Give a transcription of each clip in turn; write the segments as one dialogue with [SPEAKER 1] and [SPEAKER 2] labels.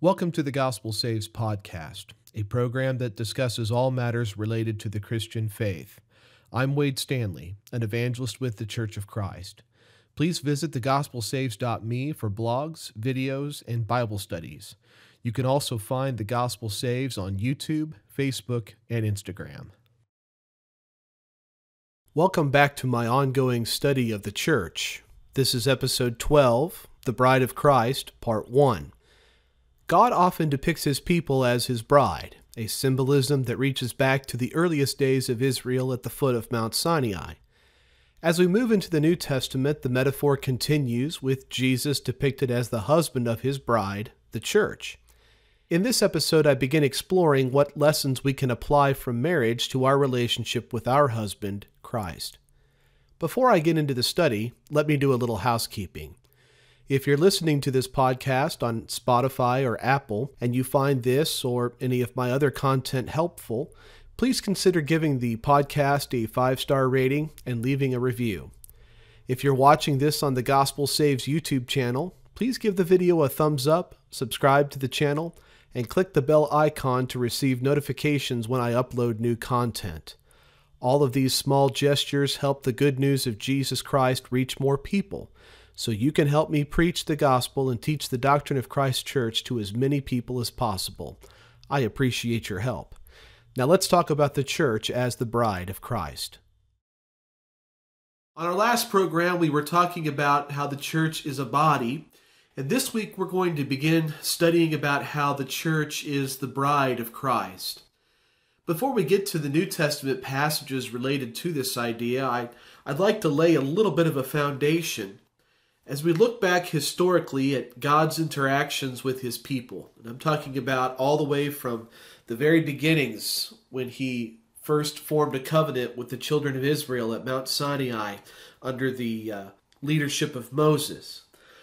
[SPEAKER 1] Welcome to the Gospel Saves podcast, a program that discusses all matters related to the Christian faith. I'm Wade Stanley, an evangelist with the Church of Christ. Please visit thegospelsaves.me for blogs, videos, and Bible studies. You can also find the Gospel Saves on YouTube, Facebook, and Instagram. Welcome back to my ongoing study of the church. This is episode 12, The Bride of Christ, Part 1. God often depicts his people as his bride, a symbolism that reaches back to the earliest days of Israel at the foot of Mount Sinai. As we move into the New Testament, the metaphor continues with Jesus depicted as the husband of his bride, the church. In this episode, I begin exploring what lessons we can apply from marriage to our relationship with our husband, Christ. Before I get into the study, let me do a little housekeeping. If you're listening to this podcast on Spotify or Apple and you find this or any of my other content helpful, please consider giving the podcast a five star rating and leaving a review. If you're watching this on the Gospel Saves YouTube channel, please give the video a thumbs up, subscribe to the channel, and click the bell icon to receive notifications when I upload new content. All of these small gestures help the good news of Jesus Christ reach more people so you can help me preach the gospel and teach the doctrine of Christ Church to as many people as possible. I appreciate your help. Now let's talk about the church as the bride of Christ. On our last program, we were talking about how the church is a body, and this week we're going to begin studying about how the church is the bride of Christ. Before we get to the New Testament passages related to this idea, I, I'd like to lay a little bit of a foundation as we look back historically at God's interactions with his people, and I'm talking about all the way from the very beginnings when he first formed a covenant with the children of Israel at Mount Sinai under the uh, leadership of Moses.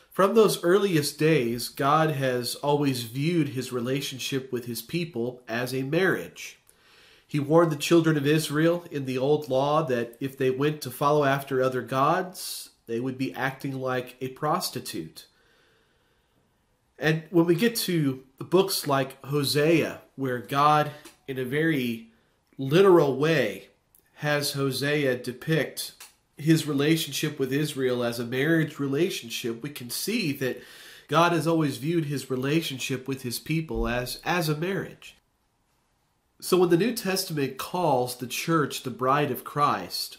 [SPEAKER 1] From those earliest days, God has always viewed his relationship with his people as a marriage. He warned the children of Israel in the old law that if they went to follow after other gods, they would be acting like a prostitute. And when we get to books like Hosea, where God, in a very literal way, has Hosea depict his relationship with Israel as a marriage relationship, we can see that God has always viewed his relationship with his people as, as a marriage. So when the New Testament calls the church the bride of Christ,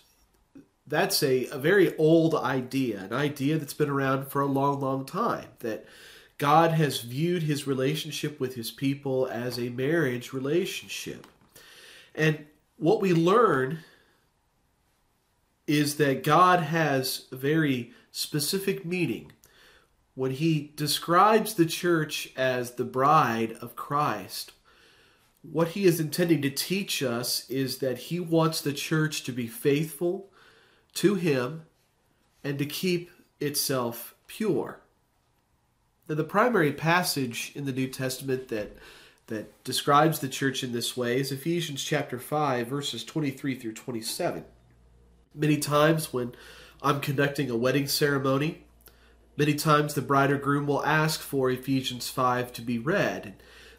[SPEAKER 1] that's a, a very old idea, an idea that's been around for a long, long time. That God has viewed his relationship with his people as a marriage relationship. And what we learn is that God has very specific meaning when he describes the church as the bride of Christ. What he is intending to teach us is that he wants the church to be faithful to Him and to keep itself pure. Now, the primary passage in the New Testament that that describes the church in this way is Ephesians chapter 5 verses 23 through 27. Many times when I'm conducting a wedding ceremony, many times the bride or groom will ask for Ephesians 5 to be read.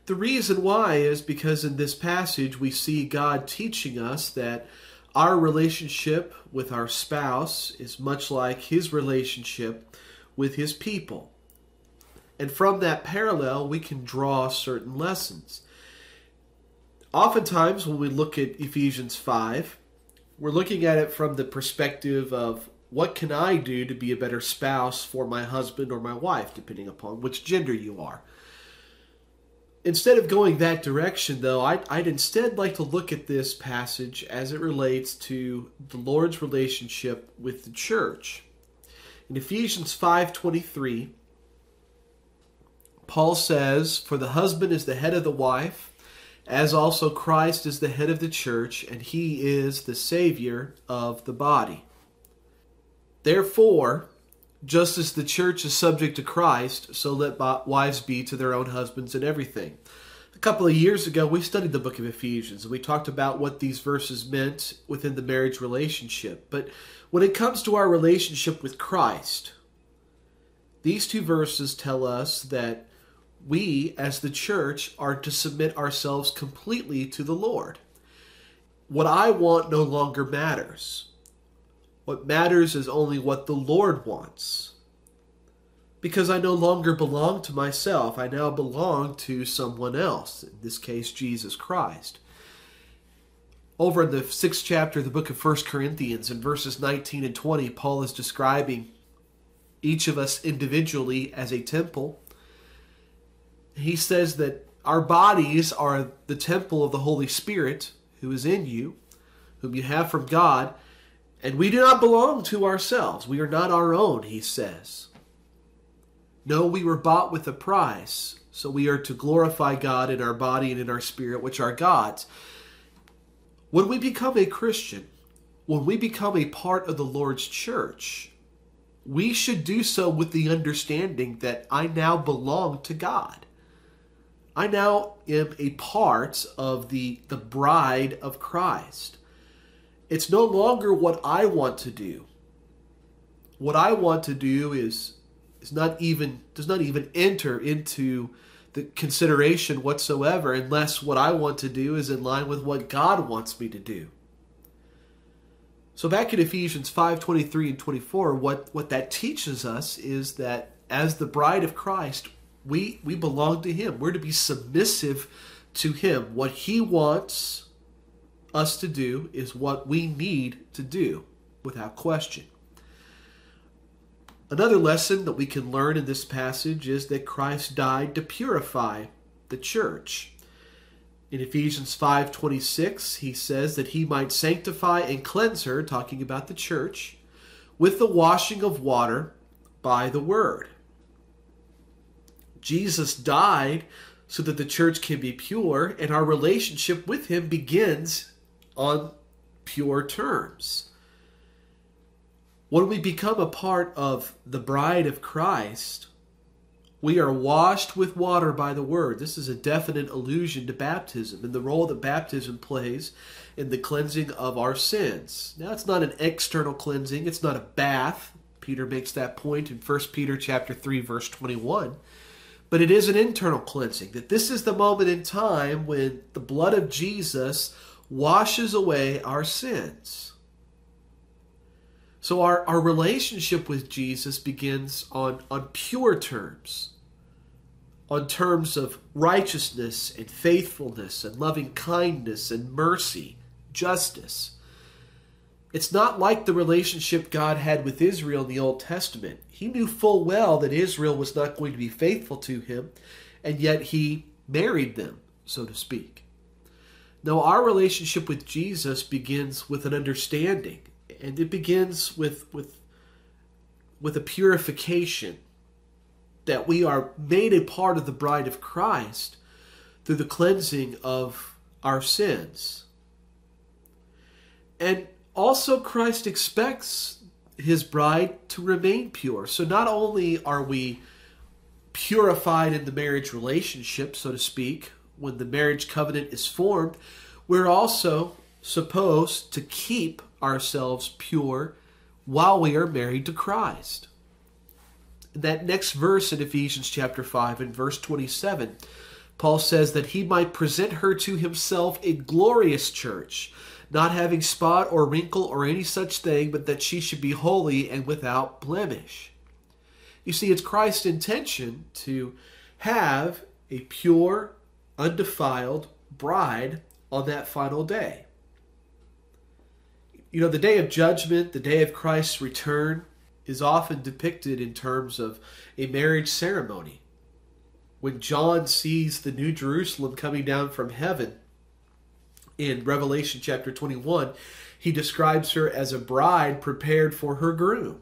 [SPEAKER 1] The reason why is because in this passage we see God teaching us that our relationship with our spouse is much like his relationship with his people. And from that parallel, we can draw certain lessons. Oftentimes, when we look at Ephesians 5, we're looking at it from the perspective of what can I do to be a better spouse for my husband or my wife, depending upon which gender you are. Instead of going that direction, though, I'd, I'd, instead like to look at this passage as it relates to the Lord's relationship with the church. In Ephesians 5:23, Paul says, "For the husband is the head of the wife, as also Christ is the head of the church, and he is the savior of the body." Therefore, just as the church is subject to Christ, so let wives be to their own husbands in everything. A couple of years ago, we studied the book of Ephesians and we talked about what these verses meant within the marriage relationship. But when it comes to our relationship with Christ, these two verses tell us that we, as the church, are to submit ourselves completely to the Lord. What I want no longer matters. What matters is only what the Lord wants. Because I no longer belong to myself, I now belong to someone else, in this case, Jesus Christ. Over in the sixth chapter of the book of First Corinthians, in verses 19 and 20, Paul is describing each of us individually as a temple he says that our bodies are the temple of the Holy Spirit who is in you, whom you have from God, and we do not belong to ourselves. We are not our own, he says. No, we were bought with a price, so we are to glorify God in our body and in our spirit, which are God's. When we become a Christian, when we become a part of the Lord's church, we should do so with the understanding that I now belong to God. I now am a part of the, the bride of Christ. It's no longer what I want to do. What I want to do is is not even does not even enter into the consideration whatsoever unless what I want to do is in line with what God wants me to do. So back in Ephesians 5, 23 and 24, what, what that teaches us is that as the bride of Christ, we we belong to him. We're to be submissive to him. What he wants us to do is what we need to do without question. Another lesson that we can learn in this passage is that Christ died to purify the church. In Ephesians 5:26, he says that he might sanctify and cleanse her, talking about the church, with the washing of water by the word. Jesus died so that the church can be pure, and our relationship with Him begins on pure terms. When we become a part of the bride of Christ, we are washed with water by the word. This is a definite allusion to baptism and the role that baptism plays in the cleansing of our sins. Now it's not an external cleansing, it's not a bath. Peter makes that point in 1 Peter chapter 3 verse 21 but it is an internal cleansing. That this is the moment in time when the blood of Jesus washes away our sins. So our, our relationship with Jesus begins on, on pure terms, on terms of righteousness and faithfulness and loving kindness and mercy, justice. It's not like the relationship God had with Israel in the Old Testament. He knew full well that Israel was not going to be faithful to him, and yet he married them, so to speak. Now, our relationship with Jesus begins with an understanding, and it begins with, with, with a purification that we are made a part of the bride of Christ through the cleansing of our sins. And also, Christ expects his bride to remain pure. So, not only are we purified in the marriage relationship, so to speak, when the marriage covenant is formed, we're also supposed to keep ourselves pure while we are married to Christ. That next verse in Ephesians chapter 5 and verse 27, Paul says that he might present her to himself a glorious church not having spot or wrinkle or any such thing, but that she should be holy and without blemish. You see, it's Christ's intention to have a pure, undefiled bride on that final day. You know, the day of judgment, the day of Christ's return, is often depicted in terms of a marriage ceremony. When John sees the New Jerusalem coming down from heaven, in Revelation chapter 21, he describes her as a bride prepared for her groom.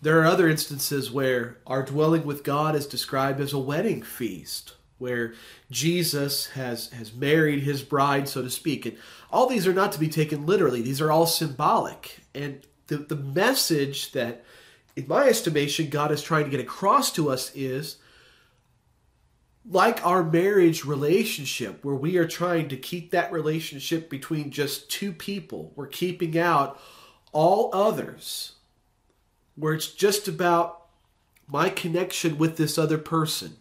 [SPEAKER 1] There are other instances where our dwelling with God is described as a wedding feast, where Jesus has, has married his bride, so to speak. And all these are not to be taken literally, these are all symbolic. And the, the message that, in my estimation, God is trying to get across to us is like our marriage relationship, where we are trying to keep that relationship between just two people, we're keeping out all others, where it's just about my connection with this other person.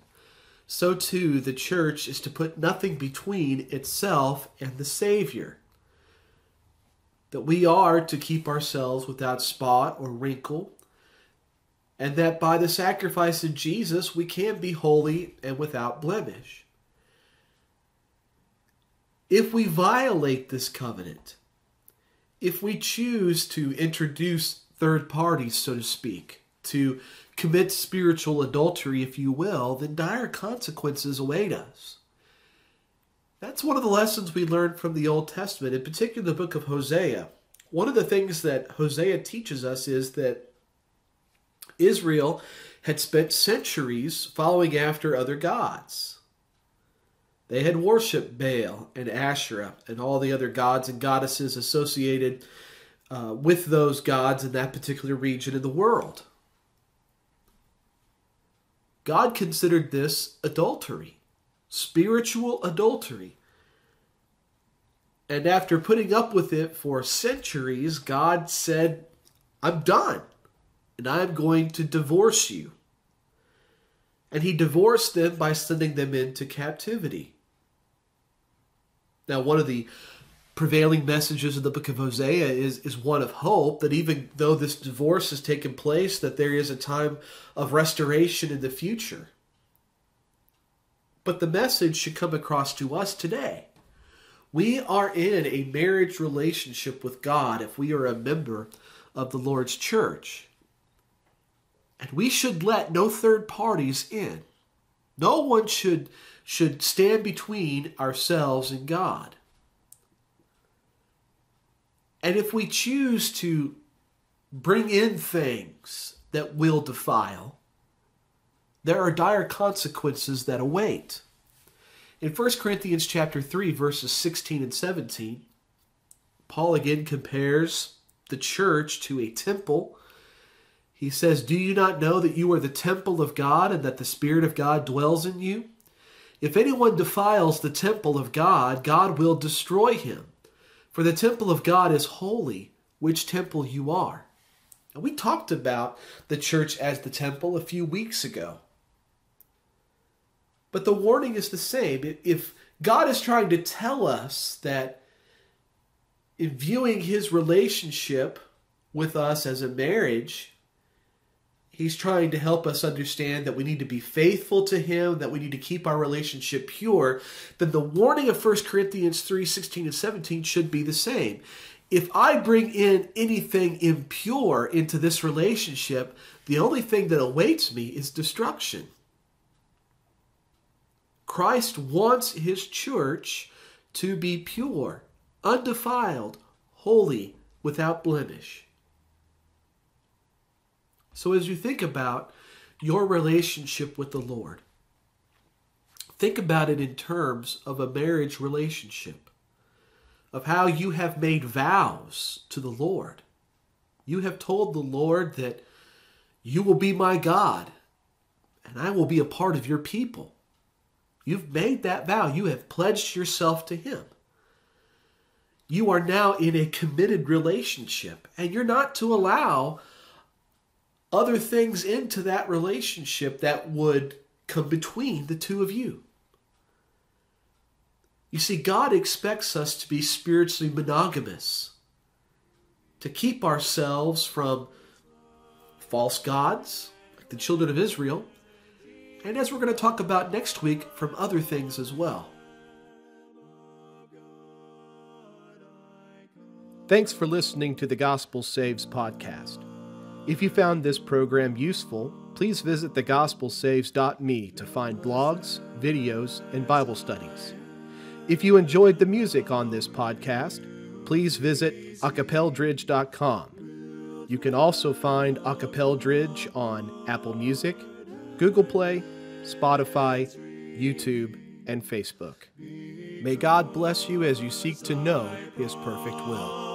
[SPEAKER 1] So too the church is to put nothing between itself and the Savior. That we are to keep ourselves without spot or wrinkle, and that by the sacrifice of Jesus we can be holy and without blemish. If we violate this covenant, if we choose to introduce third parties, so to speak, to commit spiritual adultery, if you will, then dire consequences await us. That's one of the lessons we learned from the Old Testament, in particular the book of Hosea. One of the things that Hosea teaches us is that Israel had spent centuries following after other gods. They had worshiped Baal and Asherah and all the other gods and goddesses associated uh, with those gods in that particular region of the world. God considered this adultery, spiritual adultery. And after putting up with it for centuries, God said, I'm done, and I'm going to divorce you. And he divorced them by sending them into captivity. Now, one of the prevailing messages of the book of Hosea is, is one of hope that even though this divorce has taken place, that there is a time of restoration in the future. But the message should come across to us today. We are in a marriage relationship with God if we are a member of the Lord's church. And we should let no third parties in. No one should, should stand between ourselves and God. And if we choose to bring in things that will defile, there are dire consequences that await. In 1 Corinthians chapter 3 verses 16 and 17, Paul again compares the church to a temple. He says, "Do you not know that you are the temple of God and that the spirit of God dwells in you? If anyone defiles the temple of God, God will destroy him." For the temple of God is holy, which temple you are. And we talked about the church as the temple a few weeks ago. But the warning is the same. If God is trying to tell us that in viewing his relationship with us as a marriage, He's trying to help us understand that we need to be faithful to him, that we need to keep our relationship pure, then the warning of 1 Corinthians 3 16 and 17 should be the same. If I bring in anything impure into this relationship, the only thing that awaits me is destruction. Christ wants his church to be pure, undefiled, holy, without blemish. So, as you think about your relationship with the Lord, think about it in terms of a marriage relationship, of how you have made vows to the Lord. You have told the Lord that you will be my God and I will be a part of your people. You've made that vow. You have pledged yourself to Him. You are now in a committed relationship, and you're not to allow other things into that relationship that would come between the two of you. You see, God expects us to be spiritually monogamous, to keep ourselves from false gods, like the children of Israel, and as we're going to talk about next week, from other things as well. Thanks for listening to the Gospel Saves podcast. If you found this program useful, please visit thegospelsaves.me to find blogs, videos, and Bible studies. If you enjoyed the music on this podcast, please visit acapeldridge.com. You can also find Acapeldridge on Apple Music, Google Play, Spotify, YouTube, and Facebook. May God bless you as you seek to know His perfect will.